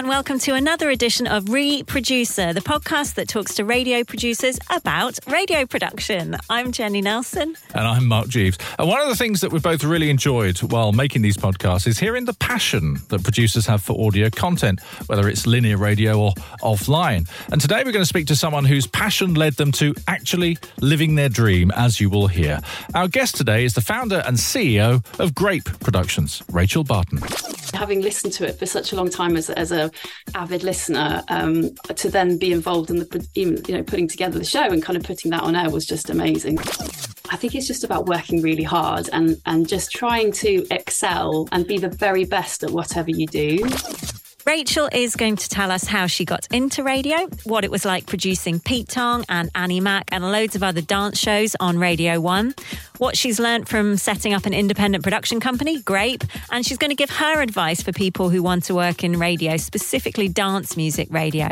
and welcome to another edition of Re: Producer, the podcast that talks to radio producers about radio production. I'm Jenny Nelson. And I'm Mark Jeeves. And one of the things that we've both really enjoyed while making these podcasts is hearing the passion that producers have for audio content, whether it's linear radio or offline. And today we're going to speak to someone whose passion led them to actually living their dream, as you will hear. Our guest today is the founder and CEO of Grape Productions, Rachel Barton. Having listened to it for such a long time as, as a avid listener, um, to then be involved in the even you know putting together the show and kind of putting that on air was just amazing. I think it's just about working really hard and and just trying to excel and be the very best at whatever you do. Rachel is going to tell us how she got into radio, what it was like producing Pete Tong and Annie Mac and loads of other dance shows on Radio 1, what she's learnt from setting up an independent production company, Grape, and she's going to give her advice for people who want to work in radio, specifically dance music radio.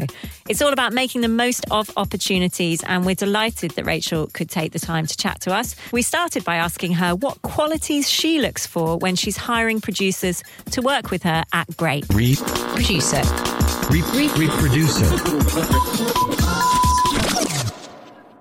It's all about making the most of opportunities, and we're delighted that Rachel could take the time to chat to us. We started by asking her what qualities she looks for when she's hiring producers to work with her at Grape. Re: Producer. Re- reproducer.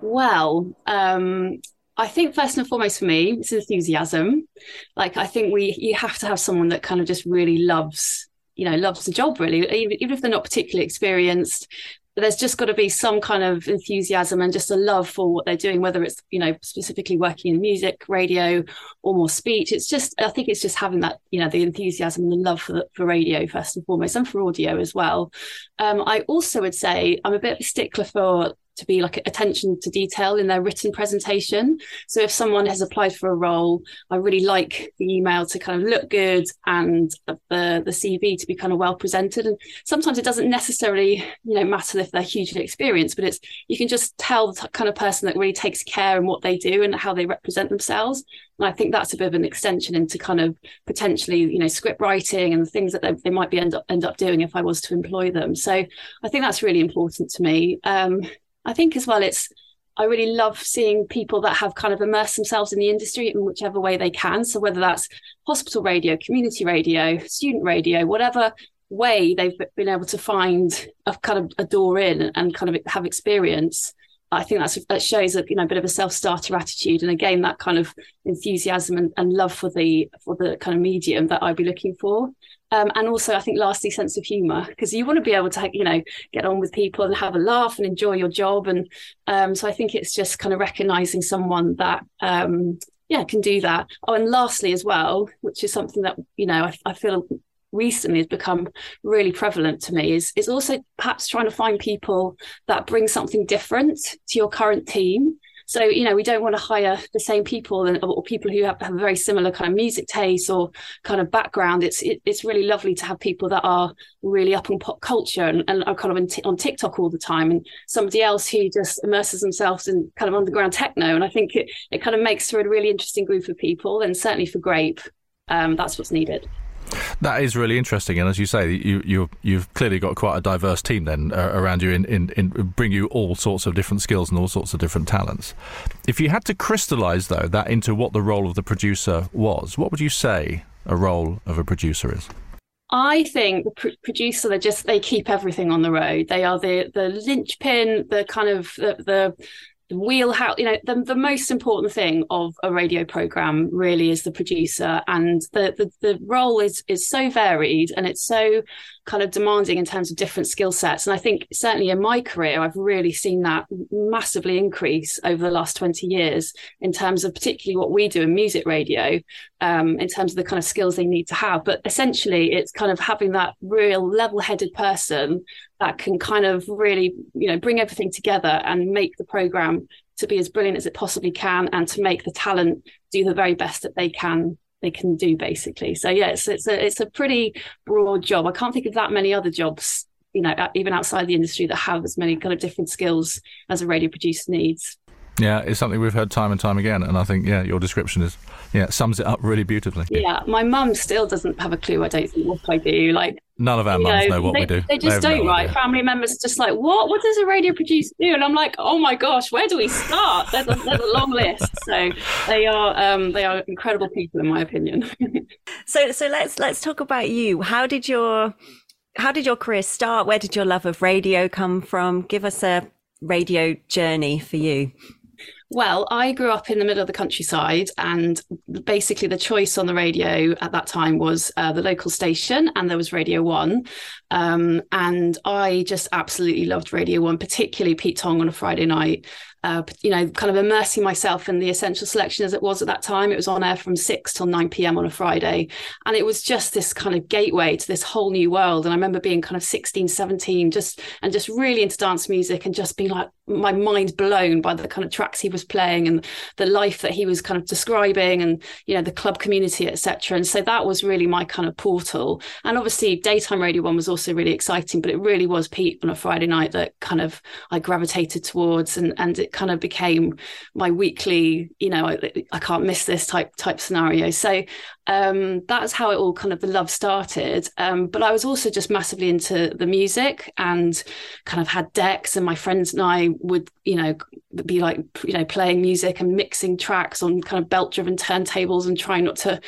Well, um, I think first and foremost for me, it's enthusiasm. Like I think we you have to have someone that kind of just really loves, you know, loves the job really, even, if they're not particularly experienced. There's just got to be some kind of enthusiasm and just a love for what they're doing, whether it's, you know, specifically working in music, radio, or more speech. It's just, I think it's just having that, you know, the enthusiasm and the love for, for radio first and foremost, and for audio as well. Um, I also would say I'm a bit of a stickler for to be like attention to detail in their written presentation. So if someone has applied for a role, I really like the email to kind of look good and the the CV to be kind of well presented. And sometimes it doesn't necessarily, you know, matter if they're hugely experienced, but it's you can just tell the kind of person that really takes care in what they do and how they represent themselves. And I think that's a bit of an extension into kind of potentially, you know, script writing and the things that they, they might be end up end up doing if I was to employ them. So I think that's really important to me. Um, I think as well, it's I really love seeing people that have kind of immersed themselves in the industry in whichever way they can. So whether that's hospital radio, community radio, student radio, whatever way they've been able to find a kind of a door in and kind of have experience. I think that's that shows a you know a bit of a self-starter attitude, and again that kind of enthusiasm and, and love for the for the kind of medium that I'd be looking for. Um, and also, I think lastly, sense of humour because you want to be able to you know get on with people and have a laugh and enjoy your job. And um, so I think it's just kind of recognizing someone that um, yeah can do that. Oh, and lastly as well, which is something that you know I, I feel recently has become really prevalent to me is is also perhaps trying to find people that bring something different to your current team So, you know, we don't want to hire the same people and, or people who have, have a very similar kind of music taste or kind of background. It's it, it's really lovely to have people that are really up on pop culture and, and are kind of t- on TikTok all the time and somebody else who just immerses themselves in kind of underground techno. And I think it, it kind of makes for a really interesting group of people and certainly for Grape, um, that's what's needed. That is really interesting, and as you say, you you you've clearly got quite a diverse team then uh, around you, in, in, in bring you all sorts of different skills and all sorts of different talents. If you had to crystallise though that into what the role of the producer was, what would you say a role of a producer is? I think the pr- producer they just they keep everything on the road. They are the the linchpin, the kind of the, the wheelhouse you know the, the most important thing of a radio program really is the producer and the, the the role is is so varied and it's so kind of demanding in terms of different skill sets. And i think certainly in my career i've really seen that massively increase over the last 20 years in terms of particularly what we do in music radio um, in terms of the kind of skills they need to have. But essentially it's kind of having that real level-headed person that can kind of really you know bring everything together and make the program to be as brilliant as it possibly can and to make the talent do the very best that they can they can do basically. So yeah it's, it's a it's a pretty broad job. I can't think of that many other jobs you know even outside the industry that have as many kind of different skills as a radio producer needs yeah, it's something we've heard time and time again, and I think yeah, your description is yeah sums it up really beautifully. Yeah, my mum still doesn't have a clue. I don't think what I do. Like none of our mums know, know, what they, we do. They just they don't. No right, family members are just like, what? What does a radio producer do? And I'm like, oh my gosh, where do we start? There's a, there's a long list. So they are um, they are incredible people, in my opinion. so so let's let's talk about you. How did your how did your career start? Where did your love of radio come from? Give us a radio journey for you. Well, I grew up in the middle of the countryside, and basically the choice on the radio at that time was uh, the local station, and there was Radio One. Um, and I just absolutely loved Radio One, particularly Pete Tong on a Friday night uh, you know, kind of immersing myself in the essential selection as it was at that time. It was on air from 6 till 9 p.m. on a Friday. And it was just this kind of gateway to this whole new world. And I remember being kind of 16, 17, just and just really into dance music and just being like my mind blown by the kind of tracks he was playing and the life that he was kind of describing and, you know, the club community, etc. And so that was really my kind of portal. And obviously daytime radio one was also really exciting, but it really was Pete on a Friday night that kind of I gravitated towards and and it kind of became my weekly, you know, I, I can't miss this type type scenario. So um, that's how it all kind of the love started. Um, but I was also just massively into the music and kind of had decks, and my friends and I would, you know, be like, you know, playing music and mixing tracks on kind of belt driven turntables and trying not to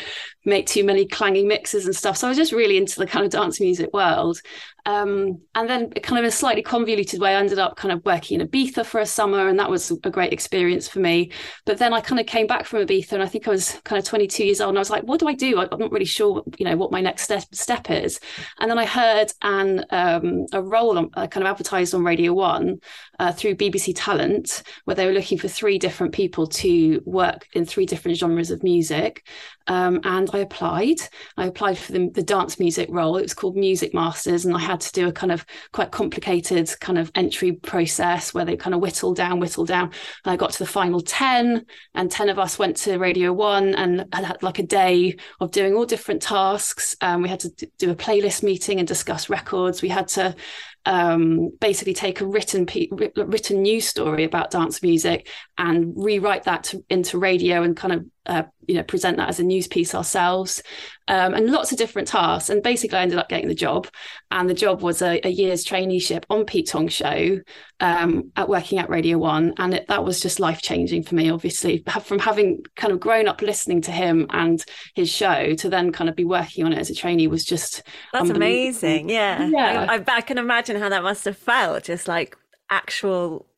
make too many clanging mixes and stuff. So I was just really into the kind of dance music world. Um, and then kind of in a slightly convoluted way, I ended up kind of working in Ibiza for a summer, and that was a great experience for me. But then I kind of came back from Ibiza, and I think I was kind of 22 years old, and I was like, what do I do? I'm not really sure, you know, what my next step, step is. And then I heard an um, a role on, uh, kind of advertised on Radio One uh, through BBC Talent, where they were looking for three different people to work in three different genres of music. Um, and I applied. I applied for the, the dance music role. It was called Music Masters, and I had to do a kind of quite complicated kind of entry process where they kind of whittle down, whittle down. And I got to the final 10, and 10 of us went to Radio One and had like a day of doing all different tasks. Um, we had to do a playlist meeting and discuss records. We had to um, basically take a written written news story about dance music and rewrite that to, into radio and kind of uh, you know present that as a news piece ourselves um, and lots of different tasks. And basically I ended up getting the job and the job was a, a year's traineeship on Pete Tong show um, at working at Radio One and it, that was just life changing for me obviously from having kind of grown up listening to him and his show to then kind of be working on it as a trainee was just that's amazing yeah. Yeah. I, I can imagine how that must have felt just like actual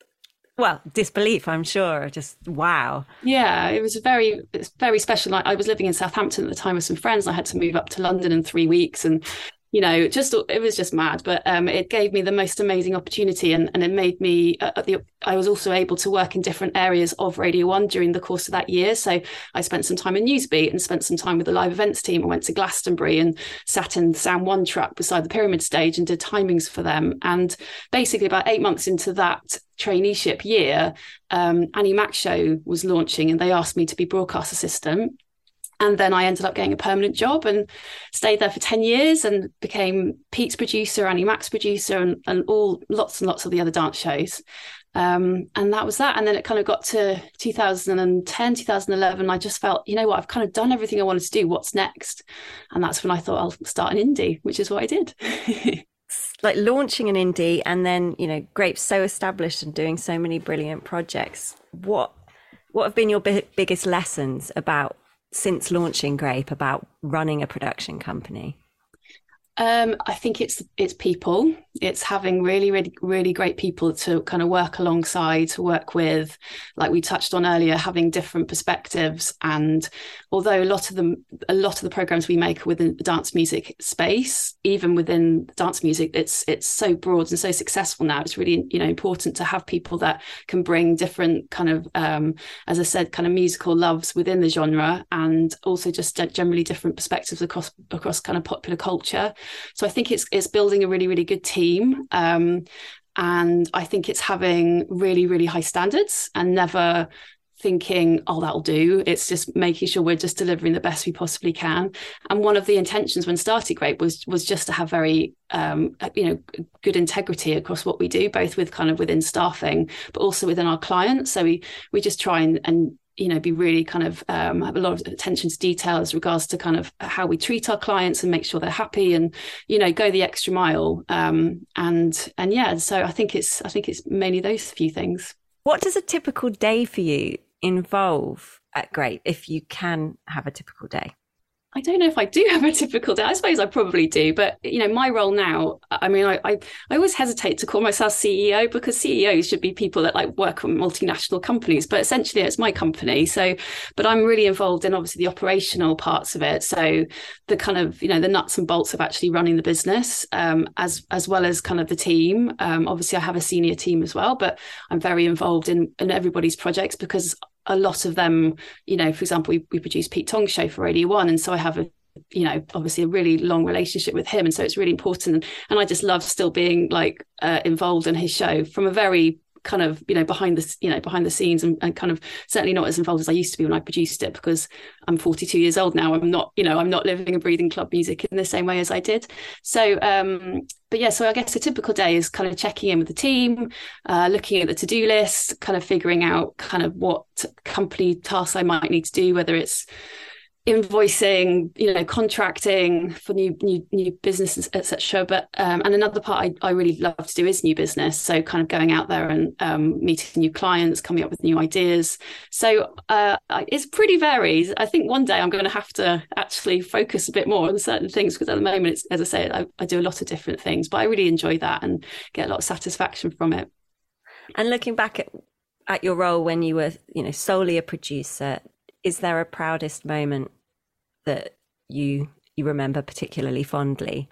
well disbelief i'm sure just wow. Yeah it was a very very special. I, I was living in southampton at the time with some friends i had to move up to london in three weeks and you know, just it was just mad. But um, it gave me the most amazing opportunity, and and it made me. Uh, the, I was also able to work in different areas of Radio One during the course of that year. So I spent some time in Newsbeat and spent some time with the live events team. I went to Glastonbury and sat in the Sound One truck beside the Pyramid stage and did timings for them. And basically, about eight months into that traineeship year, um, Annie Mac show was launching, and they asked me to be broadcast assistant and then I ended up getting a permanent job and stayed there for 10 years and became Pete's producer, Annie Mac's producer, and, and all lots and lots of the other dance shows. Um, and that was that. And then it kind of got to 2010, 2011. I just felt, you know what, I've kind of done everything I wanted to do. What's next? And that's when I thought I'll start an indie, which is what I did. like launching an indie and then, you know, Grape's so established and doing so many brilliant projects. What what have been your biggest lessons about since launching Grape about running a production company? Um, I think it's it's people. It's having really, really, really great people to kind of work alongside, to work with. Like we touched on earlier, having different perspectives. And although a lot of them, a lot of the programs we make are within the dance music space, even within dance music, it's it's so broad and so successful now. It's really you know important to have people that can bring different kind of, um, as I said, kind of musical loves within the genre, and also just generally different perspectives across across kind of popular culture. So I think it's it's building a really really good team. Um, and I think it's having really really high standards and never thinking, oh, that'll do. It's just making sure we're just delivering the best we possibly can. And one of the intentions when starting Grape was was just to have very, um, you know, good integrity across what we do, both with kind of within staffing, but also within our clients. So we we just try and, and you know be really kind of um, have a lot of attention to detail as regards to kind of how we treat our clients and make sure they're happy and you know go the extra mile. Um, and and yeah so i think it's i think it's mainly those few things. What does a typical day for you involve at Grape if you can have a typical day I don't know if I do have a typical day. I suppose I probably do, but you know, my role now. I mean, I, I, I always hesitate to call myself CEO because CEOs should be people that like work on multinational companies, but essentially it's my company. So, but I'm really involved in obviously the operational parts of it. So, the kind of you know the nuts and bolts of actually running the business, um, as as well as kind of the team. Um, obviously, I have a senior team as well, but I'm very involved in in everybody's projects because a lot of them, you know, for example, we, we produce Pete Tong's show for Radio One, and so I have a you know obviously a really long relationship with him and so it's really important. And i just love still being like uh, involved in his show from a very kind of you know behind the you know behind the scenes and, and, kind of certainly not as involved as I used to be when I produced it because I'm 42 years old now. I'm not you know I'm not living and breathing club music in the same way as I did. So um but yeah so I guess a typical day is kind of checking in with the team uh, looking at the to-do list kind of figuring out kind of what company tasks I might need to do whether it's invoicing you know contracting for new new new businesses etc but um, and another part I, I really love to do is new business. So kind of going out there and um, meeting new clients coming up with new ideas. So uh, it's pretty varied. I think one day i'm going to have to actually focus a bit more on certain things because at the moment it's as i say I, I do a lot of different things but i really enjoy that and get a lot of satisfaction from it. And looking back at at your role when you were you know solely a producer is there a proudest moment that you you remember particularly fondly?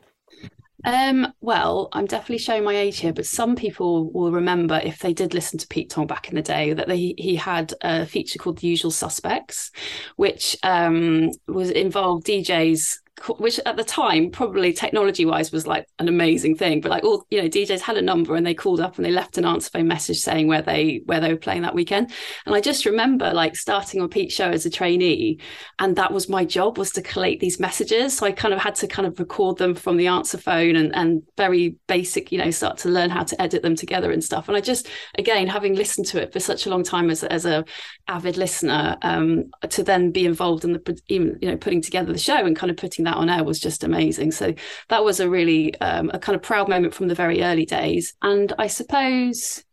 Um, well, I'm definitely showing my age here, but some people will remember if they did listen to Pete Tong back in the day that they, he had a feature called The Usual Suspects, which um, was involved DJs which at the time probably technology wise was like an amazing thing but like all you know djs had a number and they called up and they left an answer phone message saying where they where they were playing that weekend. And i just remember like starting on pete's show as a trainee and that was my job was to collate these messages. So i kind of had to kind of record them from the answer phone and and very basic you know start to learn how to edit them together and stuff. And i just again having listened to it for such a long time as, as a avid listener um, to then be involved in the even, you know putting together the show and kind of putting that that on air was just amazing. So that was a really um, a kind of proud moment from the very early days. And I suppose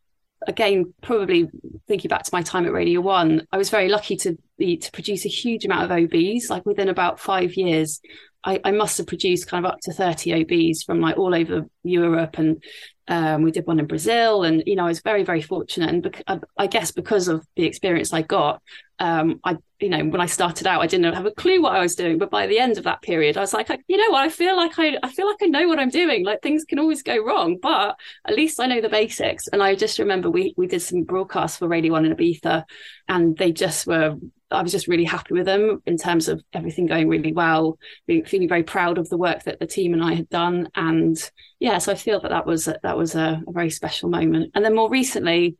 again, probably thinking back to my time at Radio One, I was very lucky to be to produce a huge amount of OBs. Like within about five years, I, I must have produced kind of up to 30 OBs from like all over Europe and um, we did one in Brazil, and you know, I was very, very fortunate. And bec- I, I, guess because of the experience I got, um, I you know, when I started out, I didn't have a clue what I was doing. But by the end of that period, I was like, you know what? I feel like I, I feel like I know what I'm doing. Like things can always go wrong, but at least I know the basics. And I just remember we we did some broadcasts for Radio One in Ibiza, and they just were. I was just really happy with them in terms of everything going really well, being, feeling very proud of the work that the team and I had done, and yeah, so I feel that that was that was a, a very special moment. And then more recently,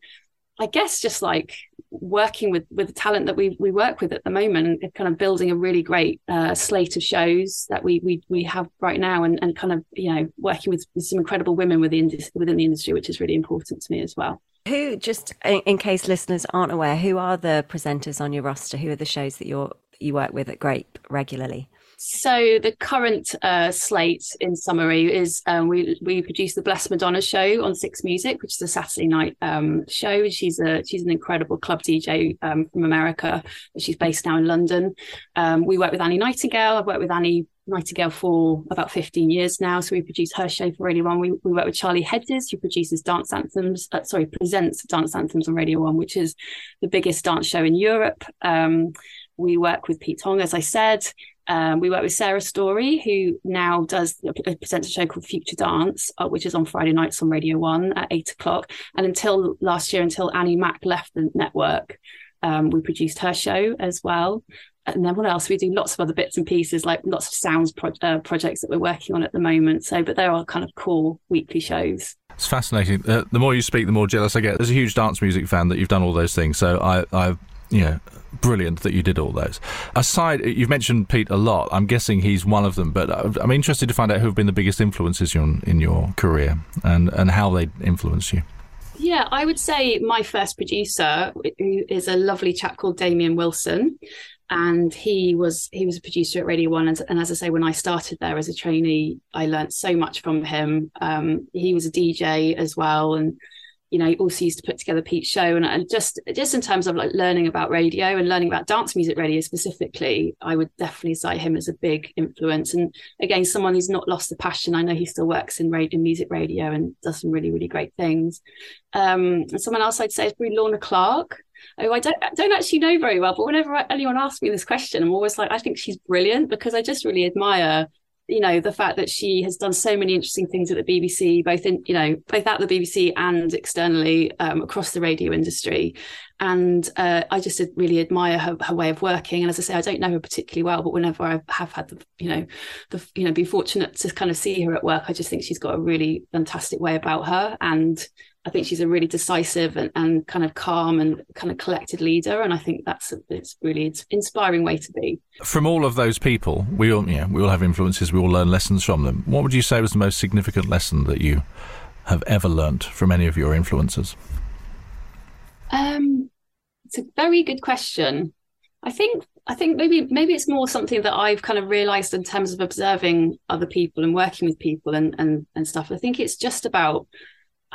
I guess just like working with with the talent that we we work with at the moment, kind of building a really great uh, slate of shows that we we we have right now, and and kind of you know working with, some incredible women within within the industry, which is really important to me as well. Who, just in case listeners aren't aware, who are the presenters on your roster? Who are the shows that you're you work with at Grape regularly? So the current uh, slate, in summary, is um, we we produce the Blessed Madonna show on Six Music, which is a Saturday night um, show. She's a she's an incredible club DJ um, from America. She's based now in London. Um, we work with Annie Nightingale. I've worked with Annie Nightingale for about 15 years now. So we produce her show for Radio One. We, we work with Charlie Hedges, who produces dance anthems, uh, sorry, presents dance anthems on Radio One, which is the biggest dance show in Europe. Um, we work with Pete Tong, as I said. Um, we work with Sarah Story, who now does presents a show called Future Dance, uh, which is on Friday nights on Radio One at eight o'clock. And until last year, until Annie Mac left the network, um, we produced her show as well. And then what else? We do lots of other bits and pieces, like lots of sounds pro- uh, projects that we're working on at the moment. So, but there are kind of cool weekly shows. It's fascinating. Uh, the more you speak, the more jealous I get. There's a huge dance music fan, that you've done all those things. So I, I you know, brilliant that you did all those. Aside, you've mentioned Pete a lot. I'm guessing he's one of them, but I'm interested to find out who have been the biggest influences in, your career and, and how they influenced you. Yeah, I would say my first producer who is a lovely chap called Damien Wilson. And he was he was a producer at Radio One, and, and as I say, when I started there as a trainee, I learned so much from him. Um, he was a DJ as well, and you know, also used to put together Pete's show, and, just just in terms of like learning about radio and learning about dance music radio specifically, I would definitely cite him as a big influence. And again, someone who's not lost the passion. I know he still works in radio, music radio, and does some really really great things. Um, and someone else I'd say is probably Lorna Clarke. Oh, I don't I don't actually know very well, but whenever anyone asks me this question, I'm always like, I think she's brilliant because I just really admire you know the fact that she has done so many interesting things at the BBC, both in you know both at the BBC and externally um, across the radio industry, and uh, I just really admire her, her way of working. And as I say, I don't know her particularly well, but whenever I have had the you know the you know be fortunate to kind of see her at work, I just think she's got a really fantastic way about her, and I think she's a really decisive and, and kind of calm and kind of collected leader, and I think that's a, it's really it's inspiring way to be. From all of those people, we all yeah we all have influences. We all learn lessons from them. What would you say was the most significant lesson that you have ever learnt from any of your influences? Um, it's a very good question. I think I think maybe maybe it's more something that I've kind of realized in terms of observing other people and working with people and and and stuff. I think it's just about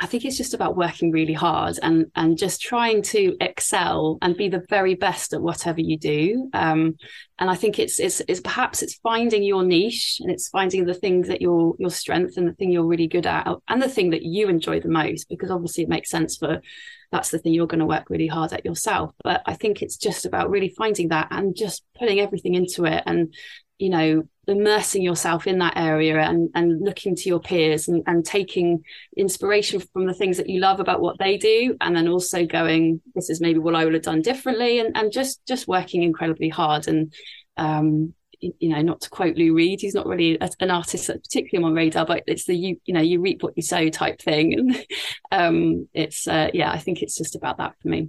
I think it's just about working really hard and and just trying to excel and be the very best at whatever you do. Um, and I think it's it's it's perhaps it's finding your niche and it's finding the things that your your strength and the thing you're really good at and the thing that you enjoy the most because obviously it makes sense for that's the thing you're going to work really hard at yourself. But I think it's just about really finding that and just putting everything into it and you know immersing yourself in that area and, and looking to your peers and, and taking inspiration from the things that you love about what they do. And then also going this is maybe what i would have done differently and, and just just working incredibly hard. And um, you know not to quote lou reed he's not really a, an artist that's particularly on radar but it's the you you know you reap what you sow type thing. And um, it's uh, yeah i think it's just about that for me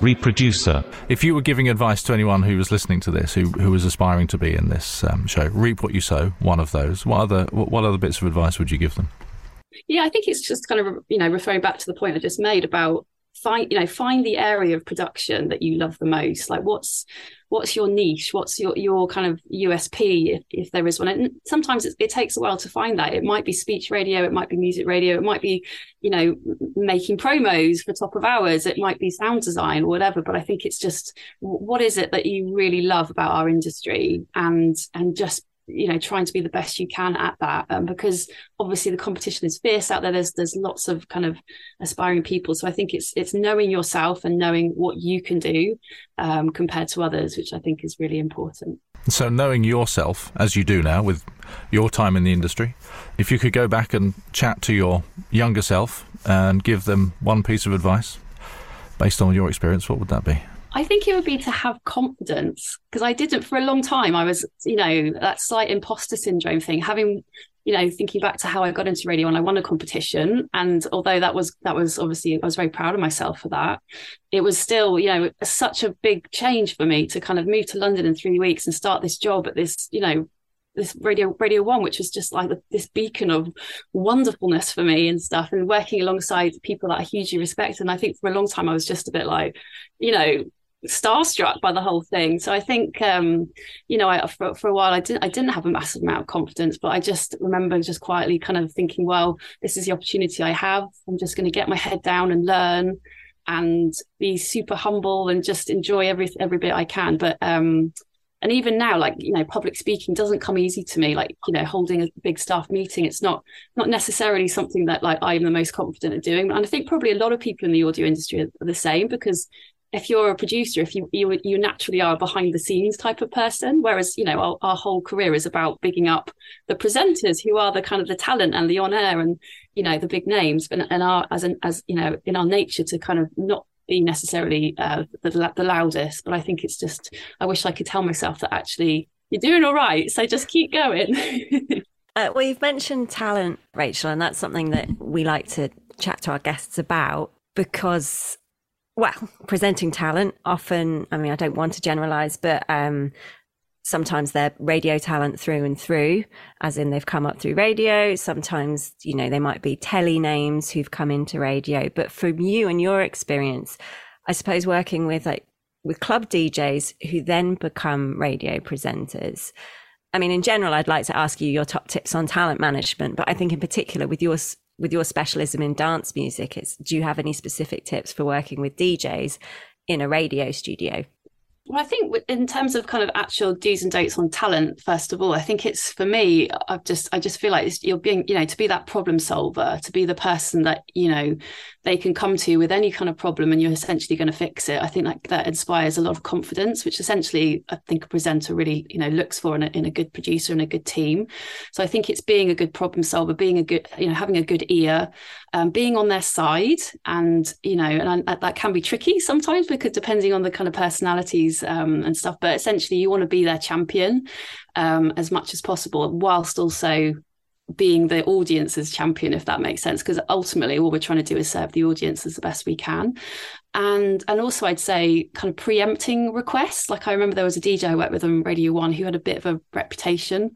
Re: Producer. If you were giving advice to anyone who was listening to this, who who was aspiring to be in this um, show, reap what you sow. One of those. What other what other bits of advice would you give them? Yeah, I think it's just kind of you know referring back to the point I just made about find you know find the area of production that you love the most. Like what's what's your niche? What's your your kind of USP if, if there is one? And sometimes it, takes a while to find that. It might be speech radio, it might be music radio, it might be you know making promos for top of hours, it might be sound design or whatever. But I think it's just what is it that you really love about our industry and and just you know trying to be the best you can at that. Um, because obviously the competition is fierce out there. There's there's lots of kind of aspiring people. So i think it's it's knowing yourself and knowing what you can do um, compared to others which i think is really important. So knowing yourself as you do now with your time in the industry, if you could go back and chat to your younger self and give them one piece of advice based on your experience, what would that be? I think it would be to have confidence because I didn't for a long time. I was, you know, that slight imposter syndrome thing, having, you know, thinking back to how I got into radio and I won a competition. And although that was, that was obviously, I was very proud of myself for that. It was still, you know, such a big change for me to kind of move to London in three weeks and start this job at this, you know, this radio radio one which was just like this beacon of wonderfulness for me and stuff and working alongside people that i hugely respect and i think for a long time i was just a bit like you know starstruck by the whole thing. So i think um you know I, for, for a while i didn't i didn't have a massive amount of confidence but i just remember just quietly kind of thinking well this is the opportunity i have. I'm just going to get my head down and learn and be super humble and just enjoy every every bit i can. But um and even now like you know public speaking doesn't come easy to me like you know holding a big staff meeting. It's not not necessarily something that like i'm the most confident at doing. And i think probably a lot of people in the audio industry are the same because if you're a producer if you you, you naturally are a behind the scenes type of person whereas you know our, our whole career is about bigging up the presenters who are the kind of the talent and the on air and you know the big names and, and our as an as you know in our nature to kind of not be necessarily uh, the, the loudest, but I think it's just, I wish I could tell myself that actually you're doing all right. So just keep going. uh, well, you've mentioned talent, Rachel, and that's something that we like to chat to our guests about because, well, presenting talent often, I mean, I don't want to generalize, but um, sometimes they're radio talent through and through, as in they've come up through radio. Sometimes, you know, they might be telly names who've come into radio. But from you and your experience, I suppose working with like with club DJs who then become radio presenters. I mean, in general, I'd like to ask you your top tips on talent management, but I think in particular with your with your specialism in dance music, it's do you have any specific tips for working with DJs in a radio studio? Well, I think in terms of kind of actual do's and don'ts on talent, first of all, I think it's for me. I've just, I just feel like you're being, you know, to be that problem solver, to be the person that you know they can come to you with any kind of problem, and you're essentially going to fix it. I think like that inspires a lot of confidence, which essentially I think a presenter really, you know, looks for in a, in a good producer and a good team. So I think it's being a good problem solver, being a good, you know, having a good ear, um, being on their side, and you know, and that can be tricky sometimes because depending on the kind of personalities um, and stuff. But essentially, you want to be their champion um, as much as possible, whilst also being the audience's champion, if that makes sense. Because ultimately, all we're trying to do is serve the audience as the best we can. And and also, I'd say kind of preempting requests. Like I remember there was a DJ I worked with on Radio One who had a bit of a reputation,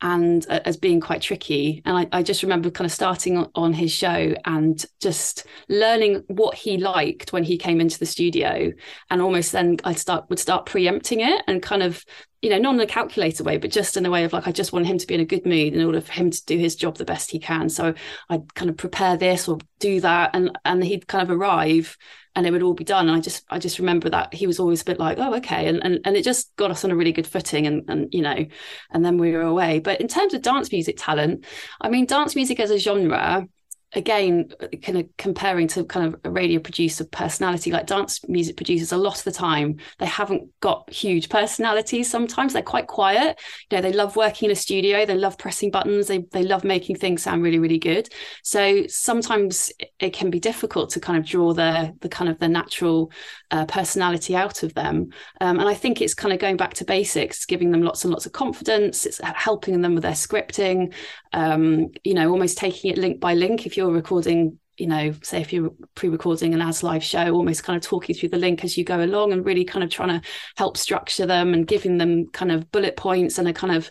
and uh, as being quite tricky. And I, I, just remember kind of starting on, his show and just learning what he liked when he came into the studio, and almost then I start would start preempting it and kind of you know not in a calculator way, but just in a way of like I just want him to be in a good mood in order for him to do his job the best he can. So I'd kind of prepare this or do that, and and he'd kind of arrive and it would all be done. And I just I just remember that he was always a bit like, oh, okay. And and, and it just got us on a really good footing and and you know, and then we were away. But in terms of dance music talent, I mean, dance music as a genre, again kind of comparing to kind of a radio producer personality like dance music producers a lot of the time they haven't got huge personalities sometimes. They're quite quiet. You know they love working in a studio. They love pressing buttons. They, they love making things sound really really good. So sometimes it can be difficult to kind of draw the the kind of the natural uh, personality out of them. Um, and i think it's kind of going back to basics giving them lots and lots of confidence. It's helping them with their scripting um, you know almost taking it link by link if you're recording you know, say if you're pre-recording an as live show, almost kind of talking through the link as you go along and really kind of trying to help structure them and giving them kind of bullet points and a kind of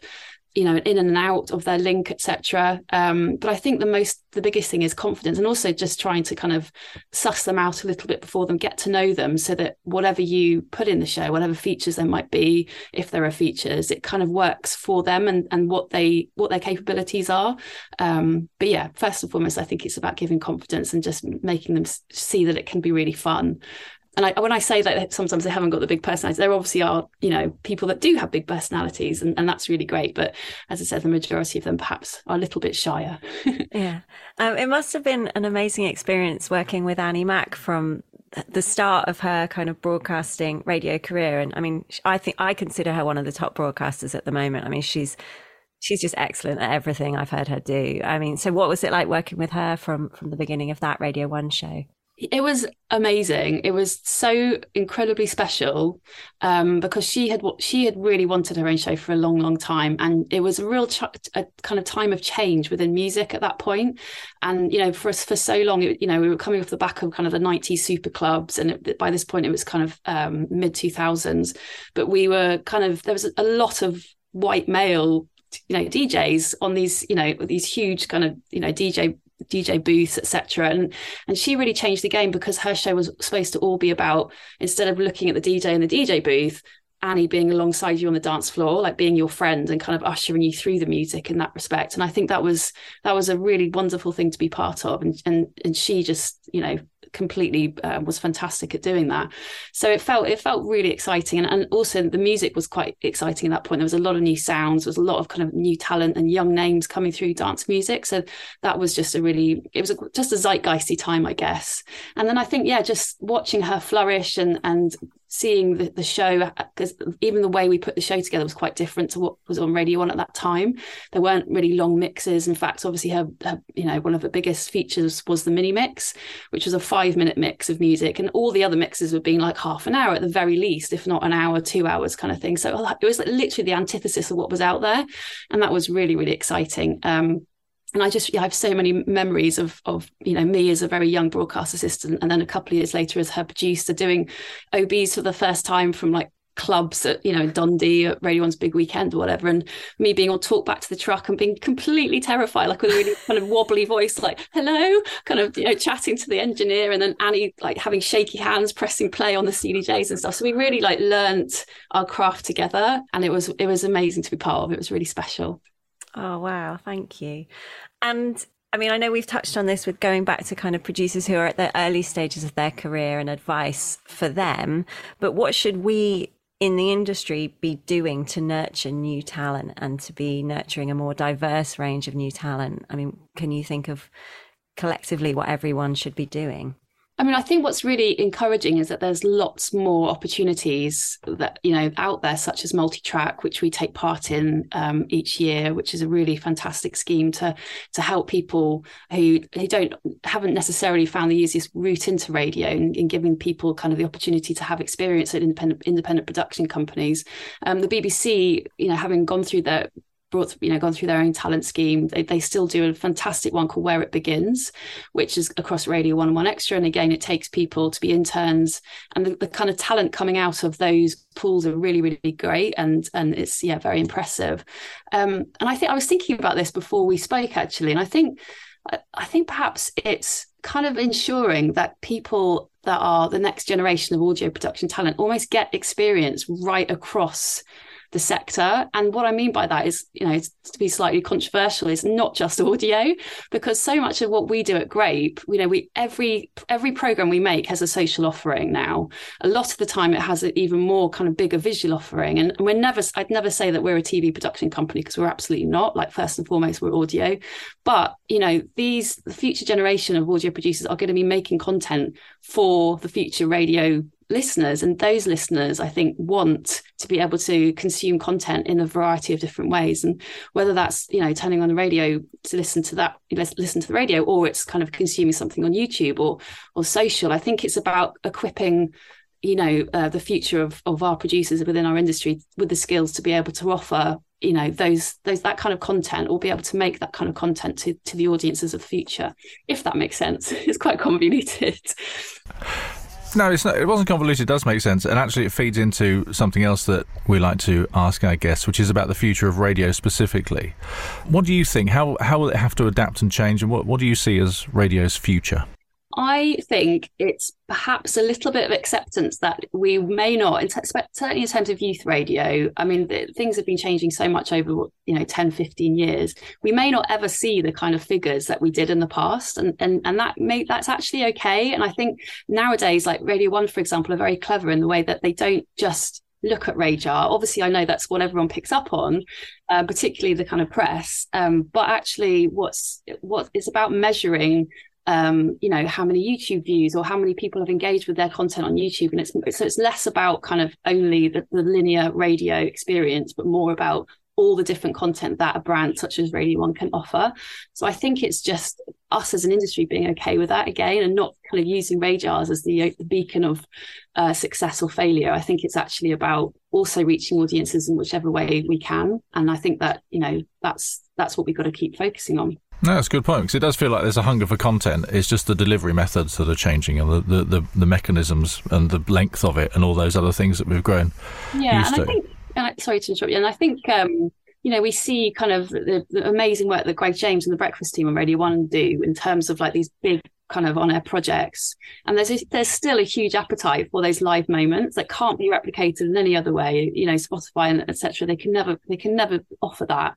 you know in and out of their link etc um, but i think the most the biggest thing is confidence and also just trying to kind of suss them out a little bit before them get to know them so that whatever you put in the show whatever features there might be if there are features it kind of works for them and and what they what their capabilities are. Um, but yeah first and foremost i think it's about giving confidence and just making them see that it can be really fun and I, when I say that sometimes they haven't got the big personalities, there obviously are, you know, people that do have big personalities, and, and that's really great. But as I said, the majority of them perhaps are a little bit shyer. yeah, um, it must have been an amazing experience working with Annie Mac from the start of her kind of broadcasting radio career. And I mean, I think I consider her one of the top broadcasters at the moment. I mean, she's she's just excellent at everything I've heard her do. I mean, so what was it like working with her from from the beginning of that Radio One show? It was amazing. It was so incredibly special um, because she had she had really wanted her own show for a long long time and it was a real ch- a kind of time of change within music at that point. And you know for us for so long it, you know we were coming off the back of kind of the 90s super clubs and it, by this point it was kind of um, mid 2000s but we were kind of there was a lot of white male you know DJs on these you know these huge kind of you know DJ DJ booths, etc. And and she really changed the game because her show was supposed to all be about instead of looking at the DJ in the DJ booth, Annie being alongside you on the dance floor, like being your friend and kind of ushering you through the music in that respect. And I think that was that was a really wonderful thing to be part of. And and and she just, you know, completely uh, was fantastic at doing that. So it felt it felt really exciting, and, and also the music was quite exciting at that point. There was a lot of new sounds, there was a lot of kind of new talent and young names coming through dance music. So that was just a really it was a, just a zeitgeisty time, I guess. And then I think yeah, just watching her flourish and and seeing the, the show because even the way we put the show together was quite different to what was on radio one at that time. There weren't really long mixes. In fact obviously her, her you know one of the biggest features was the mini mix which was a five minute mix of music. And all the other mixes were being like half an hour at the very least if not an hour two hours kind of thing. So it was like literally the antithesis of what was out there. And that was really really exciting. Um, and I just yeah, I have so many memories of of you know me as a very young broadcast assistant, and then a couple of years later as her producer doing OBs for the first time from like clubs at you know Dundee at Radio One's Big Weekend or whatever, and me being on talk back to the truck and being completely terrified, like with a really kind of wobbly voice, like hello, kind of you know chatting to the engineer, and then Annie like having shaky hands pressing play on the CDJs and stuff. So we really like learnt our craft together, and it was it was amazing to be part of. It was really special. Oh, wow. Thank you. And I mean, I know we've touched on this with going back to kind of producers who are at the early stages of their career and advice for them. But what should we in the industry be doing to nurture new talent and to be nurturing a more diverse range of new talent? I mean, can you think of collectively what everyone should be doing? I mean, I think what's really encouraging is that there's lots more opportunities that you know out there, such as multi-track, which we take part in um, each year, which is a really fantastic scheme to to help people who who don't haven't necessarily found the easiest route into radio, and, giving people kind of the opportunity to have experience at independent independent production companies. Um, the BBC, you know, having gone through their brought you know gone through their own talent scheme. They, they still do a fantastic one called where it begins which is across radio one and one extra. And again it takes people to be interns and the, the kind of talent coming out of those pools are really really great. And and it's yeah very impressive. Um, and i think i was thinking about this before we spoke actually. And i think i think perhaps it's kind of ensuring that people that are the next generation of audio production talent almost get experience right across the sector. And what I mean by that is, you know, to be slightly controversial, is not just audio, because so much of what we do at Grape, you know, we every every program we make has a social offering now. A lot of the time, it has an even more kind of bigger visual offering, and we're never. I'd never say that we're a TV production company because we're absolutely not. Like first and foremost, we're audio, but you know, these the future generation of audio producers are going to be making content for the future radio listeners and those listeners i think want to be able to consume content in a variety of different ways. And whether that's you know turning on the radio to listen to that listen to the radio or it's kind of consuming something on youtube or or social i think it's about equipping you know uh, the future of, of our producers within our industry with the skills to be able to offer you know those those that kind of content or be able to make that kind of content to to the audiences of the future if that makes sense. It's quite convoluted no, it's not, it wasn't convoluted. It does make sense, and actually, it feeds into something else that we like to ask our guests, which is about the future of radio specifically. What do you think? How how will it have to adapt and change, and what what do you see as radio's future? I think it's perhaps a little bit of acceptance that we may not, certainly in terms of youth radio. I mean, the, things have been changing so much over, you know, 10, 15 years. We may not ever see the kind of figures that we did in the past. And, and, and that may, that's actually okay. And I think nowadays, like Radio One, for example, are very clever in the way that they don't just look at RAJAR. Obviously, I know that's what everyone picks up on, uh, particularly the kind of press. Um, but actually, what's what is about measuring um, you know, how many YouTube views or how many people have engaged with their content on YouTube. And it's so it's less about kind of only the, the linear radio experience, but more about all the different content that a brand such as Radio One can offer. So I think it's just us as an industry being okay with that again and not kind of using RAJARs as the, the beacon of uh, success or failure. I think it's actually about also reaching audiences in whichever way we can. And I think that, you know, that's that's what we've got to keep focusing on. No, that's a good point because it does feel like there's a hunger for content. It's just the delivery methods that are changing and the, the, the, the mechanisms and the length of it and all those other things that we've grown yeah, used and to. I think, and I, sorry to interrupt you, and I think, um, you know, we see kind of the, the amazing work that Greg James and the Breakfast team on Radio One do in terms of like these big kind of on air projects. And there's a, there's still a huge appetite for those live moments that can't be replicated in any other way. You know, Spotify and etc. They can never they can never offer that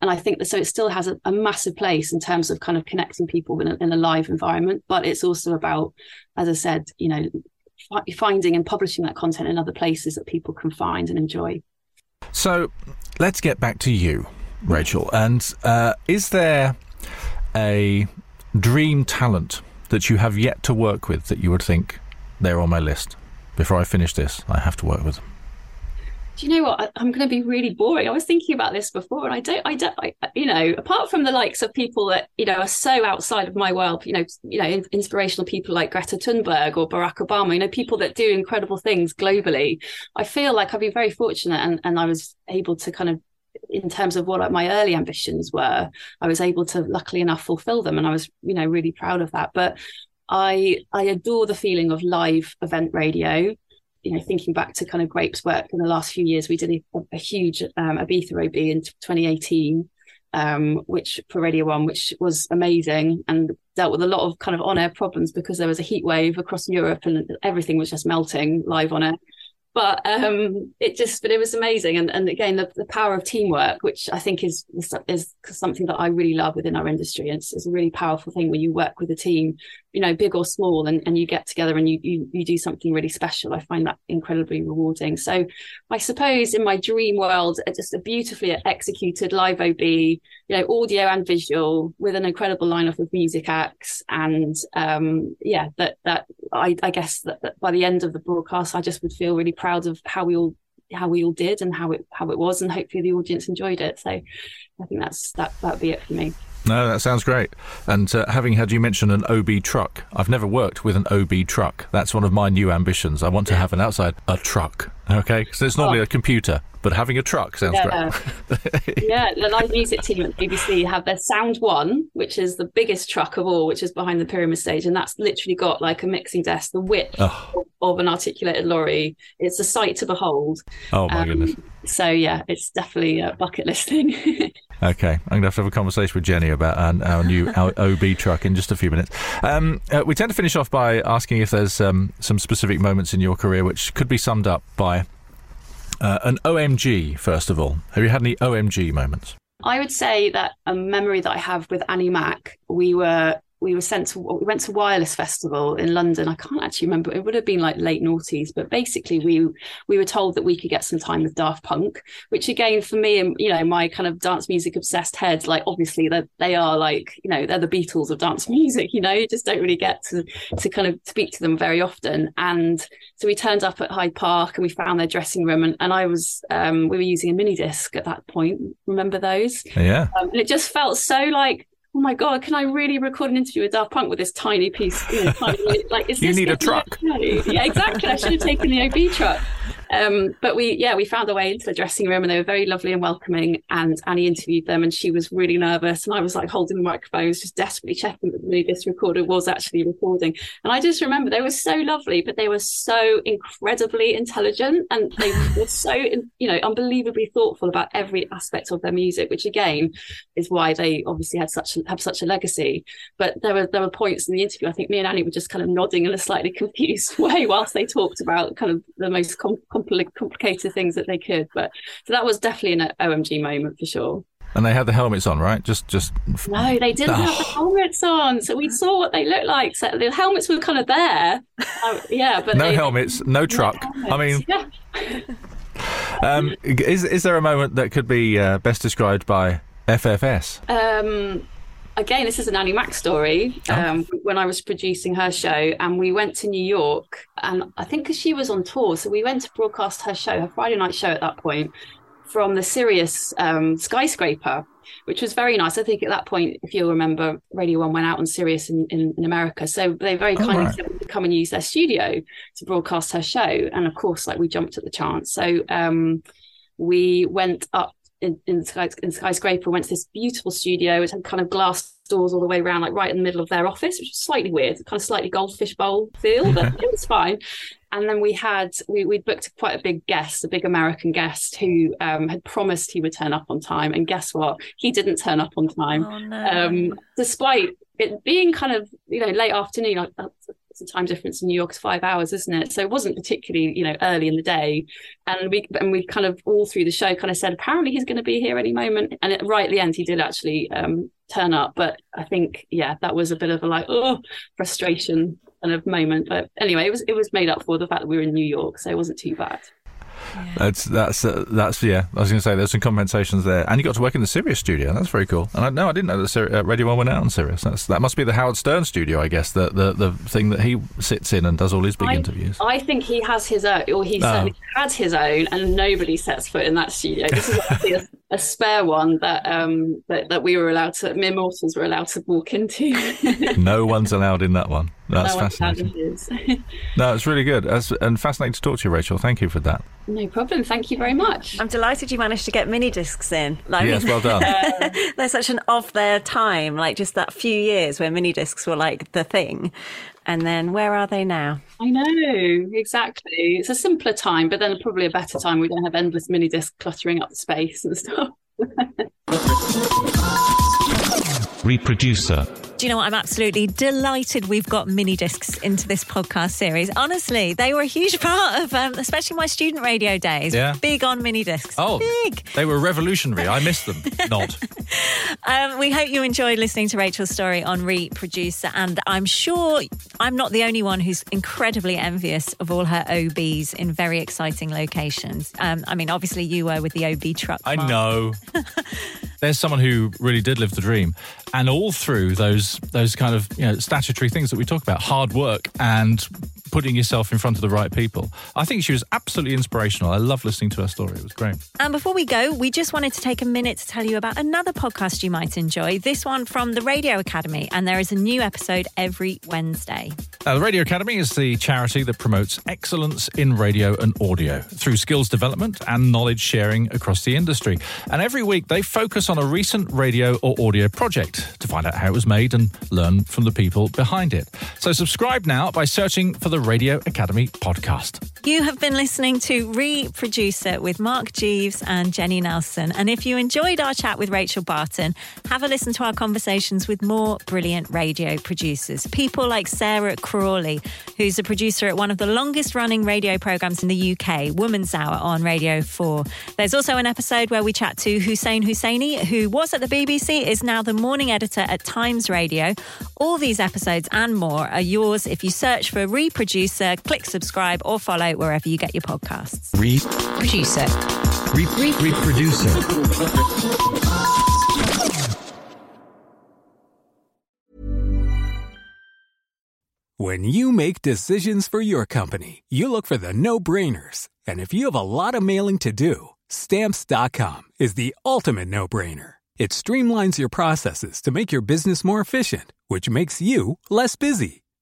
and I think that so it still has a, a, massive place in terms of kind of connecting people in a, in a, live environment, but it's also about, as I said, you know, finding and publishing that content in other places that people can find and enjoy. So let's get back to you, Rachel. And uh, is there a dream talent that you have yet to work with that you would think they're on my list? Before I finish this, I have to work with them do you know what? I, am going to be really boring. I was thinking about this before, and I don't, I don't, I, you know, apart from the likes of people that you know are so outside of my world, you know, you know, inspirational people like Greta Thunberg or Barack Obama, you know, people that do incredible things globally. I feel like I've been very fortunate, and and I was able to kind of in terms of what my early ambitions were, I was able to luckily enough fulfill them, and I was, you know, really proud of that. But I I adore the feeling of live event radio you know, thinking back to kind of Grape's work in the last few years, we did a, a huge um, Ibiza OB in 2018, um, which for Radio One, which was amazing and dealt with a lot of kind of on-air problems because there was a heat wave across Europe and everything was just melting live on air. But um, it just but it was amazing. And and again the, the power of teamwork which i think is is something that i really love within our industry. It's, it's a really powerful thing when you work with a team you know big or small and, and you get together and you, you you do something really special. I find that incredibly rewarding. So i suppose in my dream world just a beautifully executed live ob you know audio and visual with an incredible lineup of music acts and um, yeah that that I, I guess that, that, by the end of the broadcast I just would feel really proud of how we all how we all did and how it how it was and hopefully the audience enjoyed it. So I think that's that that'd be it for me. No, that sounds great. And uh, having had you mention an OB truck, I've never worked with an OB truck. That's one of my new ambitions. I want to have an outside a truck. Okay, so it's normally oh. a computer, but having a truck sounds yeah. great. yeah, the live music team at the BBC have their Sound One, which is the biggest truck of all, which is behind the pyramid stage, and that's literally got like a mixing desk, the width oh. of, an articulated lorry. It's a sight to behold. Oh my um, goodness! So yeah, it's definitely a bucket list thing. Okay, I'm going to have to have a conversation with Jenny about our, our new our OB truck in just a few minutes. Um, uh, we tend to finish off by asking if there's um, some specific moments in your career which could be summed up by Uh, an OMG, first of all. Have you had any OMG moments? I would say that a memory that I have with Annie Mac, we were we were sent to we went to Wireless Festival in London. I can't actually remember. It would have been like late noughties, but basically we we were told that we could get some time with Daft Punk, which again for me and you know my kind of dance music obsessed head, like obviously that they are like you know they're the Beatles of dance music. You know, you just don't really get to to kind of speak to them very often. And so we turned up at Hyde Park and we found their dressing room, and, and I was um, we were using a mini disc at that point. Remember those? Yeah. Um, and it just felt so like oh my god, can I really record an interview with Daft Punk with this tiny piece? You know, tiny, like, is You this need a truck. okay? Yeah, exactly. I should have taken the OB truck. Um, but we, yeah, we found our way into the dressing room, and they were very lovely and welcoming. And Annie interviewed them, and she was really nervous, and I was like holding the microphones, just desperately checking that the this recorder was actually recording. And I just remember they were so lovely, but they were so incredibly intelligent, and they were so, you know, unbelievably thoughtful about every aspect of their music, which again is why they obviously had such have such a legacy. But there were there were points in the interview. I think me and Annie were just kind of nodding in a slightly confused way whilst they talked about kind of the most com- compli- complicated things that they could. But so that was definitely an OMG moment for sure. And they had the helmets on, right? Just, just. No, they didn't have the Oh. helmets on, so we saw what they looked like. So the helmets were kind of there, uh, yeah, but no they, helmets, no truck. I mean, yeah. um, is is there a moment that could be uh, best described by FFS? Um, again, this is an Annie Mac story. Um, When I was producing her show, and we went to New York, and I think because she was on tour, so we went to broadcast her show, her Friday night show at that point, from the Sirius um, skyscraper, which was very nice. I think at that point, if you'll remember, Radio One went out on Sirius in, in, in America, so they very Oh, kindly right. said we come and use their studio to broadcast her show, and of course, like we jumped at the chance. So um, we went up in, in, sky, in skyscraper, went to this beautiful studio. It had kind of glass doors all the way around, like right in the middle of their office, which was slightly weird, kind of slightly goldfish bowl feel, but it was fine. And then we had we we booked quite a big guest, a big American guest who um, had promised he would turn up on time, and guess what? He didn't turn up on time, Oh, no. um, despite it being kind of you know late afternoon. Like a time difference in New York is five hours, isn't it? So it wasn't particularly you know early in the day, and we and we kind of all through the show kind of said apparently he's going to be here any moment, and it, right at the end he did actually um, turn up, but I think yeah that was a bit of a like oh frustration kind of moment, but anyway it was it was made up for the fact that we were in New York, so it wasn't too bad. That's that's uh, that's yeah. I was going to say there's some compensations there, and you got to work in the Sirius studio. That's very cool. And I no, I didn't know that Siri- uh, Radio One went out on Sirius. That's that must be the Howard Stern studio, I guess. The the the thing that he sits in and does all his big I, interviews. I think he has his own, or he Oh. certainly had his own, and nobody sets foot in that studio. This is actually a, a spare one that um that, that we were allowed to, mere mortals were allowed to walk into. no one's allowed in that one. That's No fascinating. in. No, it's really good. That's, and fascinating to talk to you, Rachel. Thank you for that. no problem. Thank you very much. I'm delighted you managed to get mini discs in. Like, Yes, well done. they're such an of their time, like just that few years where mini discs were like the thing. And then where are they now? I know exactly. It's a simpler time, but then probably a better time. We don't have endless mini disc cluttering up the space and stuff. Re: Producer. Do you know what? I'm absolutely delighted we've got mini discs into this podcast series. Honestly, they were a huge part of, um, especially my student radio days. Yeah. Big on mini discs. Oh, Big. they were revolutionary. I missed them. Not. Um, we hope you enjoyed listening to Rachel's story on Re: Producer, and I'm sure I'm not the only one who's incredibly envious of all her OBs in very exciting locations. Um, I mean, obviously you were with the OB truck. I Mark. know. There's someone who really did live the dream, and all through those those kind of you know statutory things that we talk about, hard work and putting yourself in front of the right people. I think she was absolutely inspirational. I love listening to her story. It was great. And before we go, we just wanted to take a minute to tell you about another podcast you might enjoy. This one from the Radio Academy, and there is a new episode every Wednesday. Now, the Radio Academy is the charity that promotes excellence in radio and audio through skills development and knowledge sharing across the industry. And every week they focus on a recent radio or audio project to find out how it was made and learn from the people behind it. So subscribe now by searching for the Radio Academy podcast. You have been listening to Re: Producer with Mark Jeeves and Jenny Nelson. And if you enjoyed our chat with Rachel Barton, have a listen to our conversations with more brilliant radio producers. People like Sarah Crawley, who's a producer at one of the longest running radio programs in the UK, Woman's Hour on Radio 4. There's also an episode where we chat to Hussein Husseini, who was at the BBC, is now the morning editor at Times Radio. All these episodes and more are yours if you search for Re: Producer, click subscribe, or follow wherever you get your podcasts. Re: Producer. Re- reproducer. When you make decisions for your company, you look for the no brainers. And if you have a lot of mailing to do, stamps.com is the ultimate no brainer. It streamlines your processes to make your business more efficient, which makes you less busy.